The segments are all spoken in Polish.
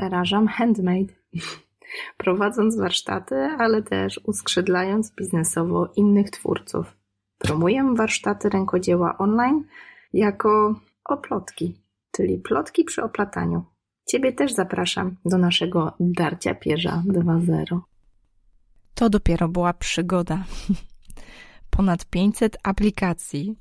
Zarażam handmade. Prowadząc warsztaty, ale też uskrzydlając biznesowo innych twórców. Promuję warsztaty rękodzieła online jako oplotki, czyli plotki przy oplataniu. Ciebie też zapraszam do naszego darcia pierza 2.0. To dopiero była przygoda. Ponad 500 aplikacji,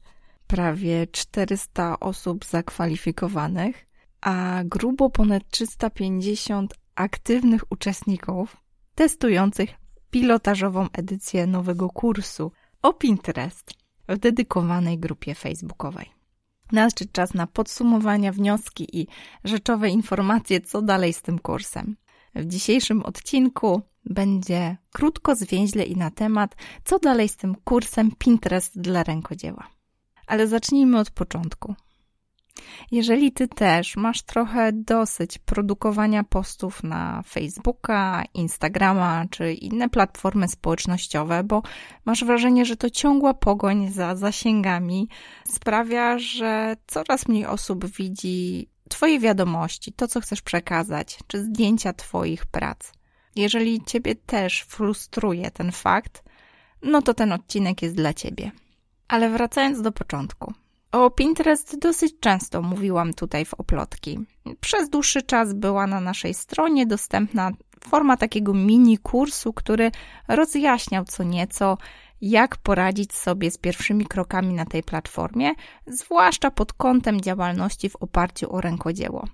prawie 400 osób zakwalifikowanych, a grubo ponad 350 aktywnych uczestników testujących pilotażową edycję nowego kursu o Pinterest w dedykowanej grupie facebookowej. Nadszedł czas na podsumowania, wnioski i rzeczowe informacje, co dalej z tym kursem. W dzisiejszym odcinku będzie krótko, zwięźle i na temat, co dalej z tym kursem Pinterest dla rękodzieła. Ale zacznijmy od początku. Jeżeli ty też masz trochę dosyć produkowania postów na Facebooka, Instagrama czy inne platformy społecznościowe, bo masz wrażenie, że to ciągła pogoń za zasięgami sprawia, że coraz mniej osób widzi Twoje wiadomości, to co chcesz przekazać, czy zdjęcia Twoich prac. Jeżeli Ciebie też frustruje ten fakt, no to ten odcinek jest dla Ciebie. Ale wracając do początku. O Pinterest dosyć często mówiłam tutaj w oplotki. Przez dłuższy czas była na naszej stronie dostępna forma takiego mini kursu, który rozjaśniał co nieco, jak poradzić sobie z pierwszymi krokami na tej platformie, zwłaszcza pod kątem działalności w oparciu o rękodzieło.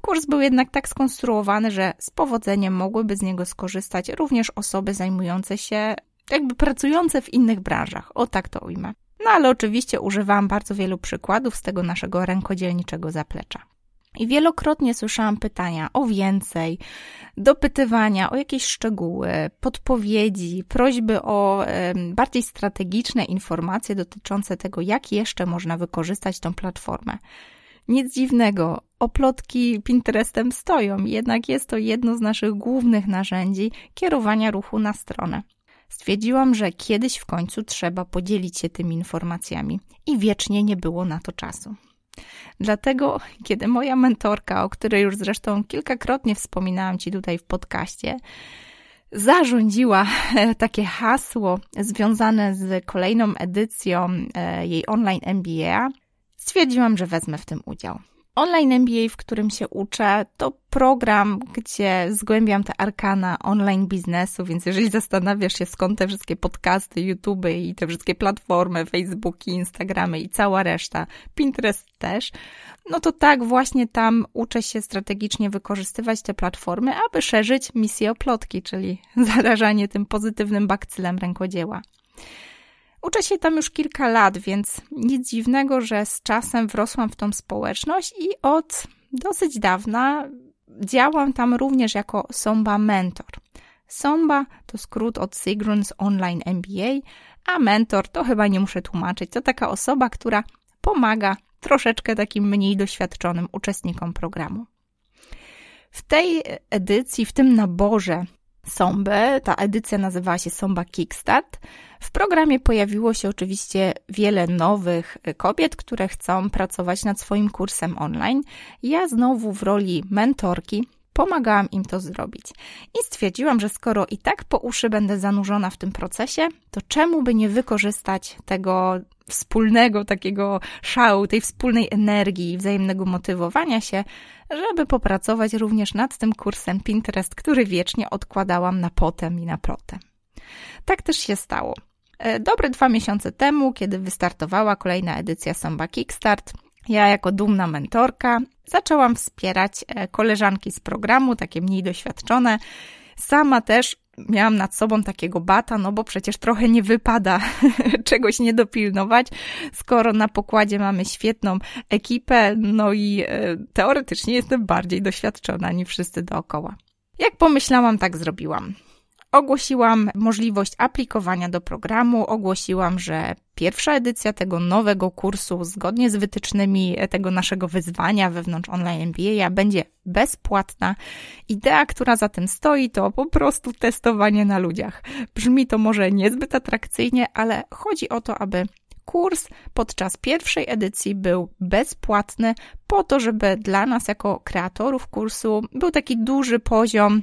Kurs był jednak tak skonstruowany, że z powodzeniem mogłyby z niego skorzystać również osoby zajmujące się, jakby pracujące w innych branżach. O tak to ujmę. No ale oczywiście używałam bardzo wielu przykładów z tego naszego rękodzielniczego zaplecza. I wielokrotnie słyszałam pytania o więcej, dopytywania o jakieś szczegóły, podpowiedzi, prośby o bardziej strategiczne informacje dotyczące tego, jak jeszcze można wykorzystać tą platformę. Nic dziwnego, oplotki Pinterestem stoją, jednak jest to jedno z naszych głównych narzędzi kierowania ruchu na stronę. Stwierdziłam, że kiedyś w końcu trzeba podzielić się tymi informacjami i wiecznie nie było na to czasu. Dlatego, kiedy moja mentorka, o której już zresztą kilkakrotnie wspominałam Ci tutaj w podcaście, zarządziła takie hasło związane z kolejną edycją e, jej online MBA, stwierdziłam, że wezmę w tym udział. Online MBA, w którym się uczę, to program, gdzie zgłębiam te arkana online biznesu, więc jeżeli zastanawiasz się, skąd te wszystkie podcasty, YouTube i te wszystkie platformy, Facebooki, Instagramy i cała reszta, Pinterest też, no to tak, właśnie tam uczę się strategicznie wykorzystywać te platformy, aby szerzyć misję oplotki, czyli zarażanie tym pozytywnym bakcylem rękodzieła. Uczę się tam już kilka lat, więc nic dziwnego, że z czasem wrosłam w tą społeczność i od dosyć dawna działam tam również jako Somba Mentor. Somba to skrót od Sigrun's Online MBA, a mentor to chyba nie muszę tłumaczyć. To taka osoba, która pomaga troszeczkę takim mniej doświadczonym uczestnikom programu. W tej edycji, w tym naborze Somby. Ta edycja nazywała się Somba Kickstart. W programie pojawiło się oczywiście wiele nowych kobiet, które chcą pracować nad swoim kursem online. Ja znowu w roli mentorki pomagałam im to zrobić. I stwierdziłam, że skoro i tak po uszy będę zanurzona w tym procesie, to czemu by nie wykorzystać tego wspólnego takiego szału, tej wspólnej energii, wzajemnego motywowania się, żeby popracować również nad tym kursem Pinterest, który wiecznie odkładałam na potem i na protem. Tak też się stało. E, dobre dwa miesiące temu, kiedy wystartowała kolejna edycja Somba Kickstart, ja jako dumna mentorka zaczęłam wspierać e, koleżanki z programu, takie mniej doświadczone. Sama też miałam nad sobą takiego bata, no bo przecież trochę nie wypada czegoś nie dopilnować, skoro na pokładzie mamy świetną ekipę, no i e, teoretycznie jestem bardziej doświadczona niż wszyscy dookoła. Jak pomyślałam, tak zrobiłam. Ogłosiłam możliwość aplikowania do programu, ogłosiłam, że pierwsza edycja tego nowego kursu, zgodnie z wytycznymi tego naszego wyzwania wewnątrz online MBA, będzie bezpłatna. Idea, która za tym stoi, to po prostu testowanie na ludziach. Brzmi to może niezbyt atrakcyjnie, ale chodzi o to, aby Kurs podczas pierwszej edycji był bezpłatny, po to, żeby dla nas, jako kreatorów kursu, był taki duży poziom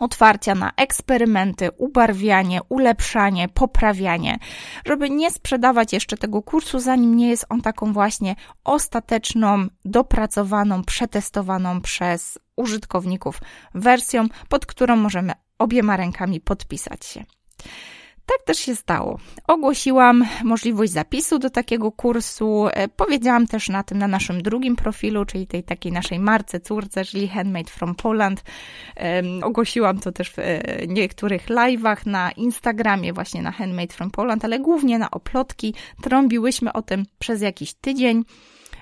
otwarcia na eksperymenty, ubarwianie, ulepszanie, poprawianie, żeby nie sprzedawać jeszcze tego kursu, zanim nie jest on taką właśnie ostateczną, dopracowaną, przetestowaną przez użytkowników wersją, pod którą możemy obiema rękami podpisać się. Tak też się stało. Ogłosiłam możliwość zapisu do takiego kursu. E, powiedziałam też na tym na naszym drugim profilu, czyli tej takiej naszej marce córce, czyli Handmade from Poland. Ogłosiłam to też w e, niektórych live'ach na Instagramie, właśnie na Handmade from Poland, ale głównie na oplotki. Trąbiłyśmy o tym przez jakiś tydzień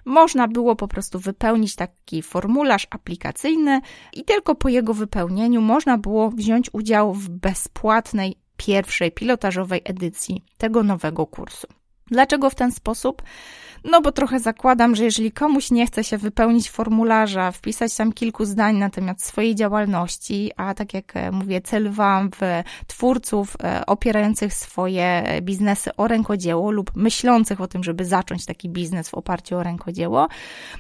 można było po prostu wypełnić taki formularz aplikacyjny i tylko po jego wypełnieniu można było wziąć udział w bezpłatnej pierwszej pilotażowej edycji tego nowego kursu. Dlaczego w ten sposób? No bo trochę zakładam, że jeżeli komuś nie chce się wypełnić formularza, wpisać tam kilku zdań na temat swojej działalności, a tak jak e, mówię, cel wam w twórców e, opierających swoje biznesy o rękodzieło lub myślących o tym, żeby zacząć taki biznes w oparciu o rękodzieło,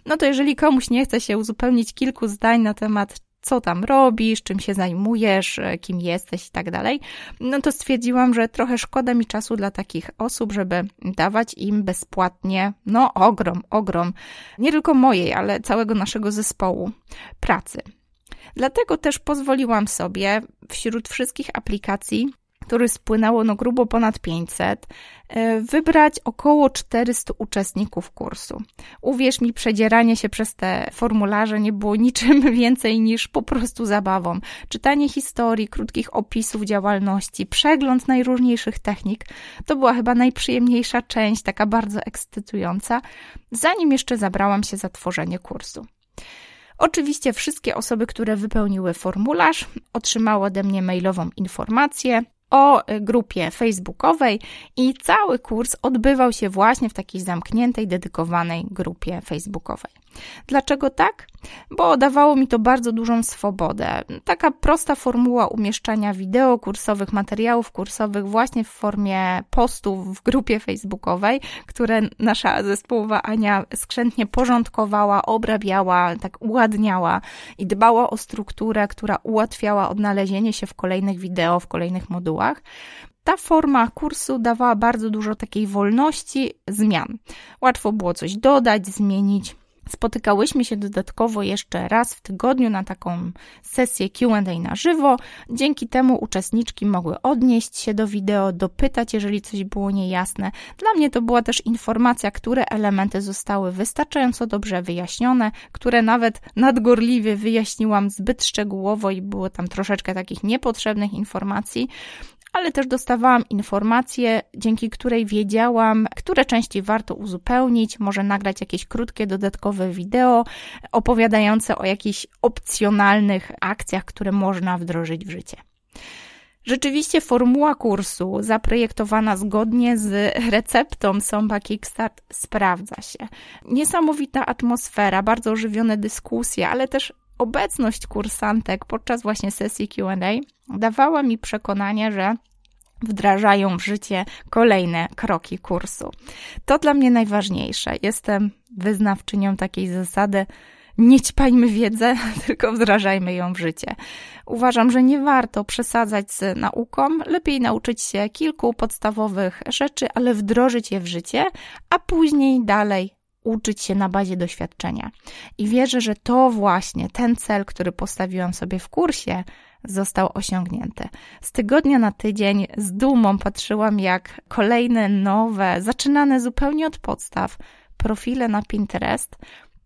no to jeżeli komuś nie chce się uzupełnić kilku zdań na temat co tam robisz, czym się zajmujesz, e, kim jesteś i tak dalej, no to stwierdziłam, że trochę szkoda mi czasu dla takich osób, żeby dawać im bezpłatnie, no ogrom, ogrom, nie tylko mojej, ale całego naszego zespołu pracy. Dlatego też pozwoliłam sobie wśród wszystkich aplikacji który spłynęło no grubo ponad 500, e, wybrać około 400 uczestników kursu. Uwierz mi, przedzieranie się przez te formularze nie było niczym więcej niż po prostu zabawą. Czytanie historii, krótkich opisów działalności, przegląd najróżniejszych technik to była chyba najprzyjemniejsza część, taka bardzo ekscytująca, zanim jeszcze zabrałam się za tworzenie kursu. Oczywiście wszystkie osoby, które wypełniły formularz, otrzymały ode mnie mailową informację, o grupie facebookowej i cały kurs odbywał się właśnie w takiej zamkniętej, dedykowanej grupie facebookowej. Dlaczego tak? Bo dawało mi to bardzo dużą swobodę. Taka prosta formuła umieszczania wideo kursowych, materiałów kursowych właśnie w formie postów w grupie facebookowej, które nasza zespołowa Ania skrzętnie porządkowała, obrabiała, tak uładniała i dbała o strukturę, która ułatwiała odnalezienie się w kolejnych wideo, w kolejnych modułach ta forma kursu dawała bardzo dużo takiej wolności zmian. Łatwo było coś dodać, zmienić. Spotykałyśmy się dodatkowo jeszcze raz w tygodniu na taką sesję QA na żywo. Dzięki temu uczestniczki mogły odnieść się do wideo, dopytać, jeżeli coś było niejasne. Dla mnie to była też informacja, które elementy zostały wystarczająco dobrze wyjaśnione, które nawet nadgorliwie wyjaśniłam zbyt szczegółowo i było tam troszeczkę takich niepotrzebnych informacji ale też dostawałam informację, dzięki której wiedziałam, które części warto uzupełnić, może nagrać jakieś krótkie, dodatkowe wideo opowiadające o jakichś opcjonalnych akcjach, które można wdrożyć w życie. Rzeczywiście formuła kursu zaprojektowana zgodnie z receptą Somba Kickstart sprawdza się. Niesamowita atmosfera, bardzo ożywione dyskusje, ale też obecność kursantek podczas właśnie sesji QA dawała mi przekonanie, że wdrażają w życie kolejne kroki kursu. To dla mnie najważniejsze. Jestem wyznawczynią takiej zasady, nie ćpajmy wiedzę, tylko wdrażajmy ją w życie. Uważam, że nie warto przesadzać z nauką, lepiej nauczyć się kilku podstawowych rzeczy, ale wdrożyć je w życie, a później dalej uczyć się na bazie doświadczenia. I wierzę, że to właśnie ten cel, który postawiłam sobie w kursie, został osiągnięty. Z tygodnia na tydzień z dumą patrzyłam, jak kolejne nowe, zaczynane zupełnie od podstaw, profile na Pinterest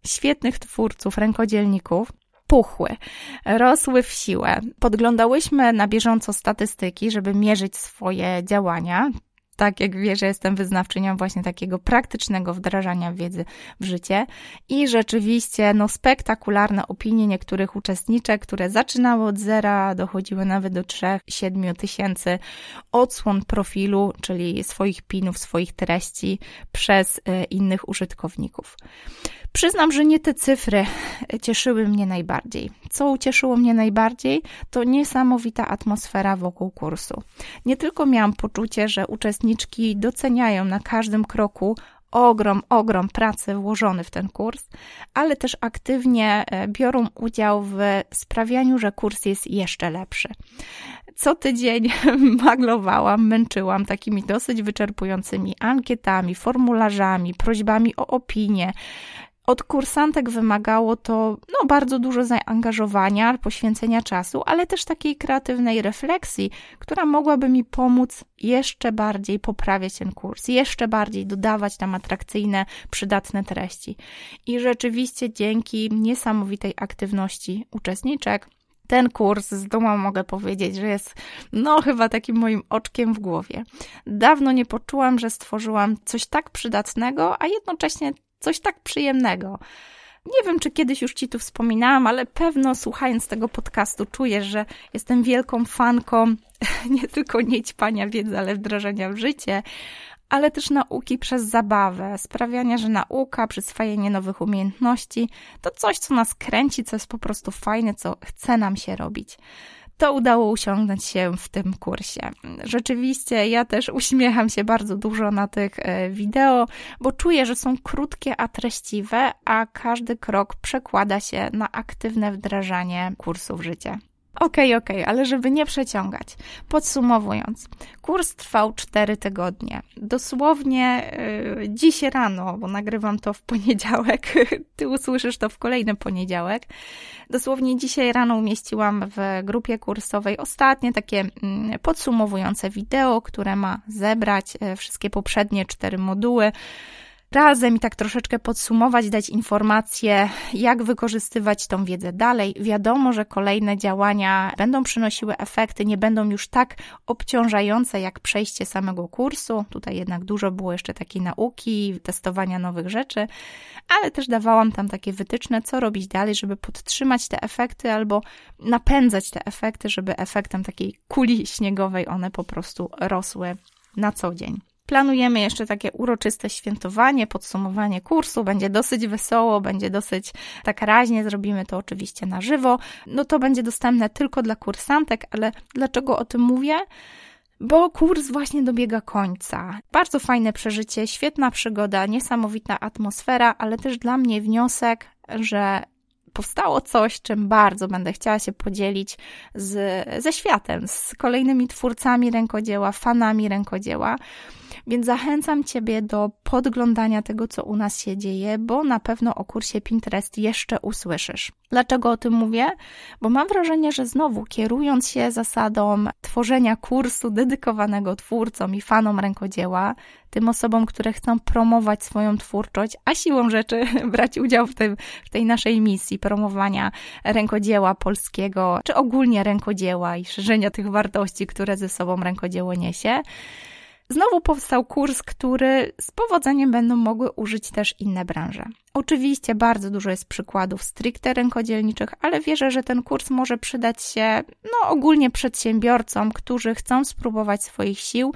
świetnych twórców, rękodzielników puchły, rosły w siłę. Podglądałyśmy na bieżąco statystyki, żeby mierzyć swoje działania, tak jak wiesz, jestem wyznawczynią właśnie takiego praktycznego wdrażania wiedzy w życie i rzeczywiście no spektakularne opinie niektórych uczestniczek, które zaczynały od zera, dochodziły nawet do 3-7 tysięcy odsłon profilu, czyli swoich pinów, swoich treści przez e, innych użytkowników. Przyznam, że nie te cyfry cieszyły mnie najbardziej. Co ucieszyło mnie najbardziej, to niesamowita atmosfera wokół kursu. Nie tylko miałam poczucie, że uczestniczki doceniają na każdym kroku ogrom, ogrom pracy włożony w ten kurs, ale też aktywnie e, biorą udział w sprawianiu, że kurs jest jeszcze lepszy. Co tydzień maglowałam, męczyłam takimi dosyć wyczerpującymi ankietami, formularzami, prośbami o opinię, od kursantek wymagało to no, bardzo dużo zaangażowania, poświęcenia czasu, ale też takiej kreatywnej refleksji, która mogłaby mi pomóc jeszcze bardziej poprawiać ten kurs, jeszcze bardziej dodawać tam atrakcyjne, przydatne treści. I rzeczywiście dzięki niesamowitej aktywności uczestniczek, ten kurs z dumą mogę powiedzieć, że jest no chyba takim moim oczkiem w głowie. Dawno nie poczułam, że stworzyłam coś tak przydatnego, a jednocześnie coś tak przyjemnego. Nie wiem, czy kiedyś już Ci tu wspominałam, ale pewno słuchając tego podcastu czujesz, że jestem wielką fanką nie tylko niećpania wiedzy, ale wdrażania w życie, ale też nauki przez zabawę, sprawiania, że nauka, przyswajanie nowych umiejętności to coś, co nas kręci, co jest po prostu fajne, co chce nam się robić to udało usiągnąć się w tym kursie. Rzeczywiście ja też uśmiecham się bardzo dużo na tych e, wideo, bo czuję, że są krótkie, a treściwe, a każdy krok przekłada się na aktywne wdrażanie kursu w życie. Okej, okay, okej, okay, ale żeby nie przeciągać. Podsumowując, kurs trwał 4 tygodnie. Dosłownie yy, dziś rano, bo nagrywam to w poniedziałek, ty usłyszysz to w kolejny poniedziałek. Dosłownie dzisiaj rano umieściłam w grupie kursowej ostatnie takie mm, podsumowujące wideo, które ma zebrać y, wszystkie poprzednie cztery moduły razem i tak troszeczkę podsumować, dać informacje, jak wykorzystywać tą wiedzę dalej. Wiadomo, że kolejne działania będą przynosiły efekty, nie będą już tak obciążające jak przejście samego kursu. Tutaj jednak dużo było jeszcze takiej nauki, testowania nowych rzeczy, ale też dawałam tam takie wytyczne, co robić dalej, żeby podtrzymać te efekty albo napędzać te efekty, żeby efektem takiej kuli śniegowej one po prostu rosły na co dzień. Planujemy jeszcze takie uroczyste świętowanie, podsumowanie kursu. Będzie dosyć wesoło, będzie dosyć tak raźnie, zrobimy to oczywiście na żywo. No to będzie dostępne tylko dla kursantek, ale dlaczego o tym mówię? bo kurs właśnie dobiega końca. Bardzo fajne przeżycie, świetna przygoda, niesamowita atmosfera, ale też dla mnie wniosek, że powstało coś, czym bardzo będę chciała się podzielić z, ze światem, z kolejnymi twórcami rękodzieła, fanami rękodzieła. Więc zachęcam Ciebie do podglądania tego, co u nas się dzieje, bo na pewno o kursie Pinterest jeszcze usłyszysz. Dlaczego o tym mówię? Bo mam wrażenie, że znowu kierując się zasadą tworzenia kursu dedykowanego twórcom i fanom rękodzieła, tym osobom, które chcą promować swoją twórczość, a siłą rzeczy brać udział w, tym, w tej naszej misji promowania rękodzieła polskiego, czy ogólnie rękodzieła i szerzenia tych wartości, które ze sobą rękodzieło niesie. Znowu powstał kurs, który z powodzeniem będą mogły użyć też inne branże. Oczywiście bardzo dużo jest przykładów stricte rękodzielniczych, ale wierzę, że ten kurs może przydać się no, ogólnie przedsiębiorcom, którzy chcą spróbować swoich sił,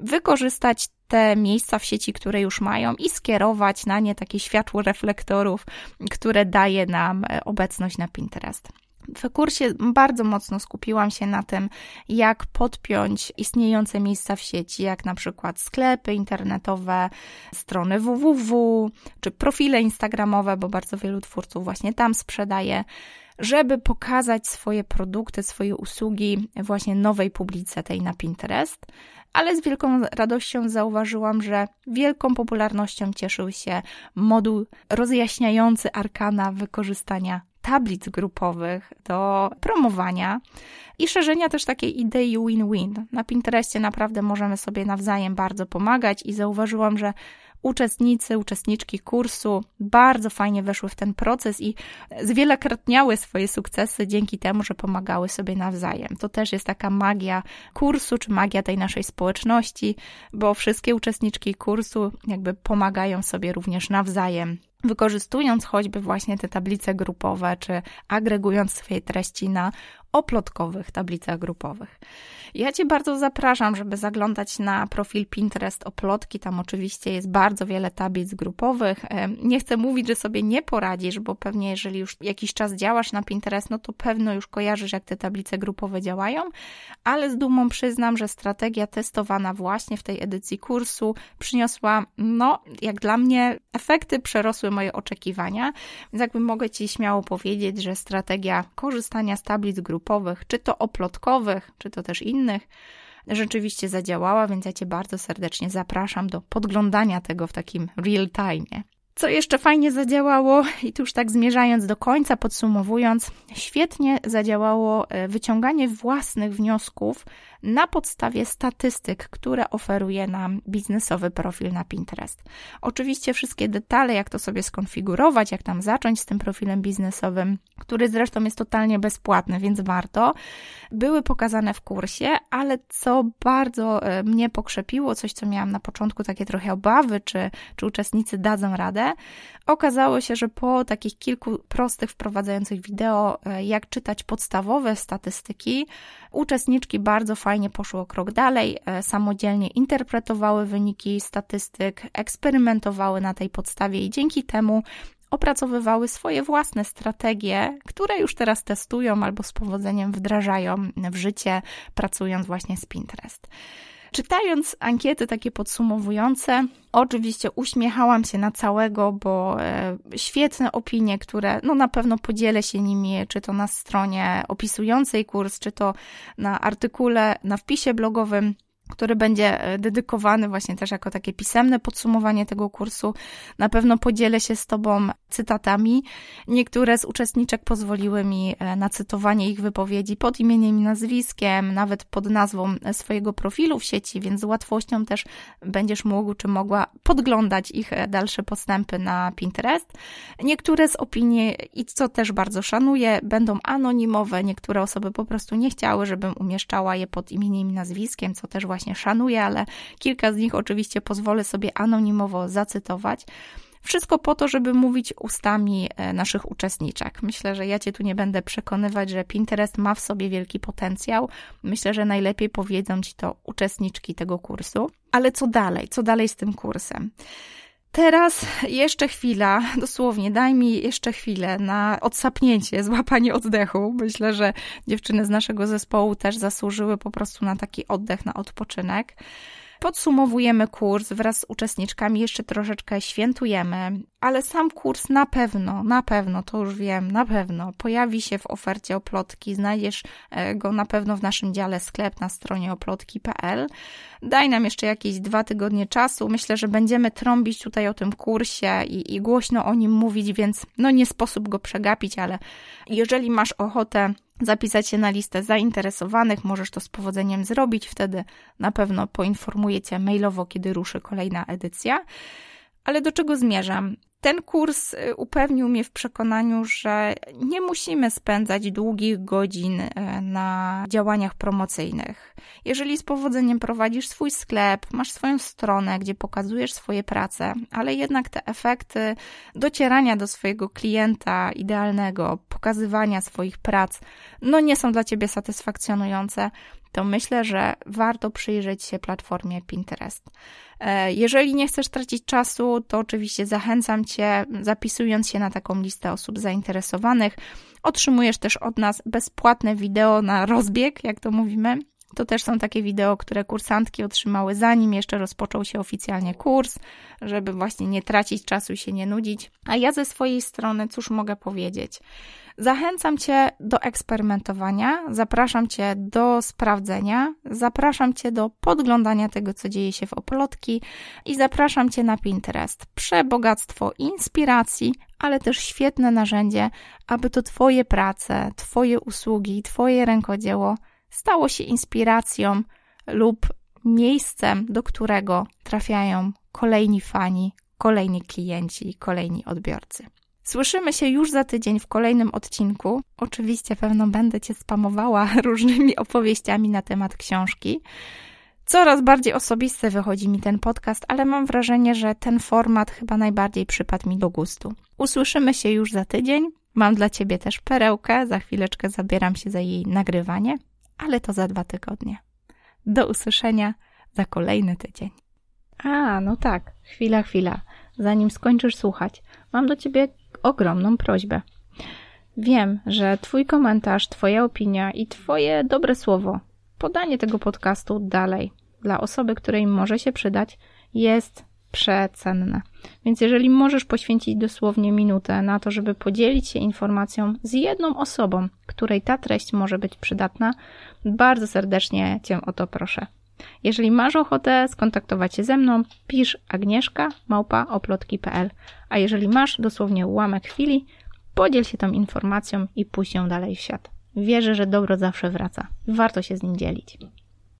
wykorzystać te miejsca w sieci, które już mają i skierować na nie takie światło reflektorów, które daje nam e, obecność na Pinterest. W kursie bardzo mocno skupiłam się na tym, jak podpiąć istniejące miejsca w sieci, jak na przykład sklepy internetowe, strony www, czy profile instagramowe, bo bardzo wielu twórców właśnie tam sprzedaje, żeby pokazać swoje produkty, swoje usługi właśnie nowej publice tej na Pinterest. Ale z wielką radością zauważyłam, że wielką popularnością cieszył się moduł rozjaśniający arkana wykorzystania tablic grupowych do promowania i szerzenia też takiej idei win-win. Na Pinterestie naprawdę możemy sobie nawzajem bardzo pomagać i zauważyłam, że uczestnicy, uczestniczki kursu bardzo fajnie weszły w ten proces i zwielokrotniały swoje sukcesy dzięki temu, że pomagały sobie nawzajem. To też jest taka magia kursu, czy magia tej naszej społeczności, bo wszystkie uczestniczki kursu jakby pomagają sobie również nawzajem wykorzystując choćby właśnie te tablice grupowe, czy agregując swoje treści na oplotkowych tablicach grupowych. Ja Cię bardzo zapraszam, żeby zaglądać na profil Pinterest Oplotki. Tam oczywiście jest bardzo wiele tablic grupowych. Nie chcę mówić, że sobie nie poradzisz, bo pewnie jeżeli już jakiś czas działasz na Pinterest, no to pewno już kojarzysz, jak te tablice grupowe działają, ale z dumą przyznam, że strategia testowana właśnie w tej edycji kursu przyniosła, no, jak dla mnie, efekty przerosły moje oczekiwania. Więc jakby mogę Ci śmiało powiedzieć, że strategia korzystania z tablic grupowych, czy to oplotkowych, czy to też innych, rzeczywiście zadziałała, więc ja Cię bardzo serdecznie zapraszam do podglądania tego w takim real time. Co jeszcze fajnie zadziałało, i tu już tak zmierzając do końca, podsumowując, świetnie zadziałało e, wyciąganie własnych wniosków na podstawie statystyk, które oferuje nam biznesowy profil na Pinterest. Oczywiście wszystkie detale, jak to sobie skonfigurować, jak tam zacząć z tym profilem biznesowym, który zresztą jest totalnie bezpłatny, więc warto, były pokazane w kursie, ale co bardzo e, mnie pokrzepiło, coś co miałam na początku takie trochę obawy, czy, czy uczestnicy dadzą radę, okazało się, że po takich kilku prostych wprowadzających wideo, e, jak czytać podstawowe statystyki, uczestniczki bardzo fajnie poszły o krok dalej, e, samodzielnie interpretowały wyniki statystyk, eksperymentowały na tej podstawie i dzięki temu opracowywały swoje własne strategie, które już teraz testują albo z powodzeniem wdrażają w życie, pracując właśnie z Pinterest. Czytając ankiety takie podsumowujące, oczywiście uśmiechałam się na całego, bo e, świetne opinie, które no na pewno podzielę się nimi, czy to na stronie opisującej kurs, czy to na artykule, na wpisie blogowym który będzie e, dedykowany właśnie też jako takie pisemne podsumowanie tego kursu. Na pewno podzielę się z Tobą cytatami. Niektóre z uczestniczek pozwoliły mi e, na cytowanie ich wypowiedzi pod imieniem i nazwiskiem, nawet pod nazwą e, swojego profilu w sieci, więc z łatwością też będziesz mógł czy mogła podglądać ich dalsze postępy na Pinterest. Niektóre z opinii, i co też bardzo szanuję, będą anonimowe. Niektóre osoby po prostu nie chciały, żebym umieszczała je pod imieniem i nazwiskiem, co też właśnie szanuję, ale kilka z nich oczywiście pozwolę sobie anonimowo zacytować. Wszystko po to, żeby mówić ustami e, naszych uczestniczek. Myślę, że ja Cię tu nie będę przekonywać, że Pinterest ma w sobie wielki potencjał. Myślę, że najlepiej powiedzą Ci to uczestniczki tego kursu. Ale co dalej? Co dalej z tym kursem? Teraz jeszcze chwila, dosłownie, daj mi jeszcze chwilę na odsapnięcie, złapanie oddechu. Myślę, że dziewczyny z naszego zespołu też zasłużyły po prostu na taki oddech, na odpoczynek. Podsumowujemy kurs wraz z uczestniczkami, jeszcze troszeczkę świętujemy, ale sam kurs na pewno, na pewno, to już wiem, na pewno pojawi się w ofercie oplotki. Znajdziesz e, go na pewno w naszym dziale sklep na stronie oplotki.pl. Daj nam jeszcze jakieś dwa tygodnie czasu. Myślę, że będziemy trąbić tutaj o tym kursie i, i głośno o nim mówić, więc no nie sposób go przegapić, ale jeżeli masz ochotę zapisać się na listę zainteresowanych. Możesz to z powodzeniem zrobić, wtedy na pewno poinformuję Cię mailowo, kiedy ruszy kolejna edycja. Ale do czego zmierzam? Ten kurs y, upewnił mnie w przekonaniu, że nie musimy spędzać długich godzin y, na działaniach promocyjnych. Jeżeli z powodzeniem prowadzisz swój sklep, masz swoją stronę, gdzie pokazujesz swoje prace, ale jednak te efekty docierania do swojego klienta idealnego, pokazywania swoich prac, no nie są dla ciebie satysfakcjonujące, to myślę, że warto przyjrzeć się platformie Pinterest. E, jeżeli nie chcesz tracić czasu, to oczywiście zachęcam Cię, zapisując się na taką listę osób zainteresowanych. Otrzymujesz też od nas bezpłatne wideo na rozbieg, jak to mówimy. To też są takie wideo, które kursantki otrzymały zanim jeszcze rozpoczął się oficjalnie kurs, żeby właśnie nie tracić czasu i się nie nudzić. A ja ze swojej strony, cóż mogę powiedzieć? Zachęcam Cię do eksperymentowania, zapraszam Cię do sprawdzenia, zapraszam Cię do podglądania tego, co dzieje się w Opolotki i zapraszam Cię na Pinterest. Przebogactwo inspiracji, ale też świetne narzędzie, aby to Twoje prace, Twoje usługi, Twoje rękodzieło stało się inspiracją lub miejscem, do którego trafiają kolejni fani, kolejni klienci, kolejni odbiorcy. Słyszymy się już za tydzień w kolejnym odcinku. Oczywiście pewno będę Cię spamowała różnymi opowieściami na temat książki. Coraz bardziej osobisty wychodzi mi ten podcast, ale mam wrażenie, że ten format chyba najbardziej przypadł mi do gustu. Usłyszymy się już za tydzień. Mam dla Ciebie też perełkę, za chwileczkę zabieram się za jej nagrywanie, ale to za dwa tygodnie. Do usłyszenia za kolejny tydzień. A, no tak, chwila, chwila. Zanim skończysz słuchać, mam do Ciebie ogromną prośbę. Wiem, że Twój komentarz, Twoja opinia i Twoje dobre słowo, podanie tego podcastu dalej dla osoby, której może się przydać, jest przecenne. Więc jeżeli możesz poświęcić dosłownie minutę na to, żeby podzielić się informacją z jedną osobą, której ta treść może być przydatna, bardzo serdecznie Cię o to proszę. Jeżeli masz ochotę skontaktować się ze mną, pisz agnieszka małpa oplotki.pl, a jeżeli masz dosłownie ułamek chwili, podziel się tą informacją i puść ją dalej w świat. Wierzę, że dobro zawsze wraca. Warto się z nim dzielić.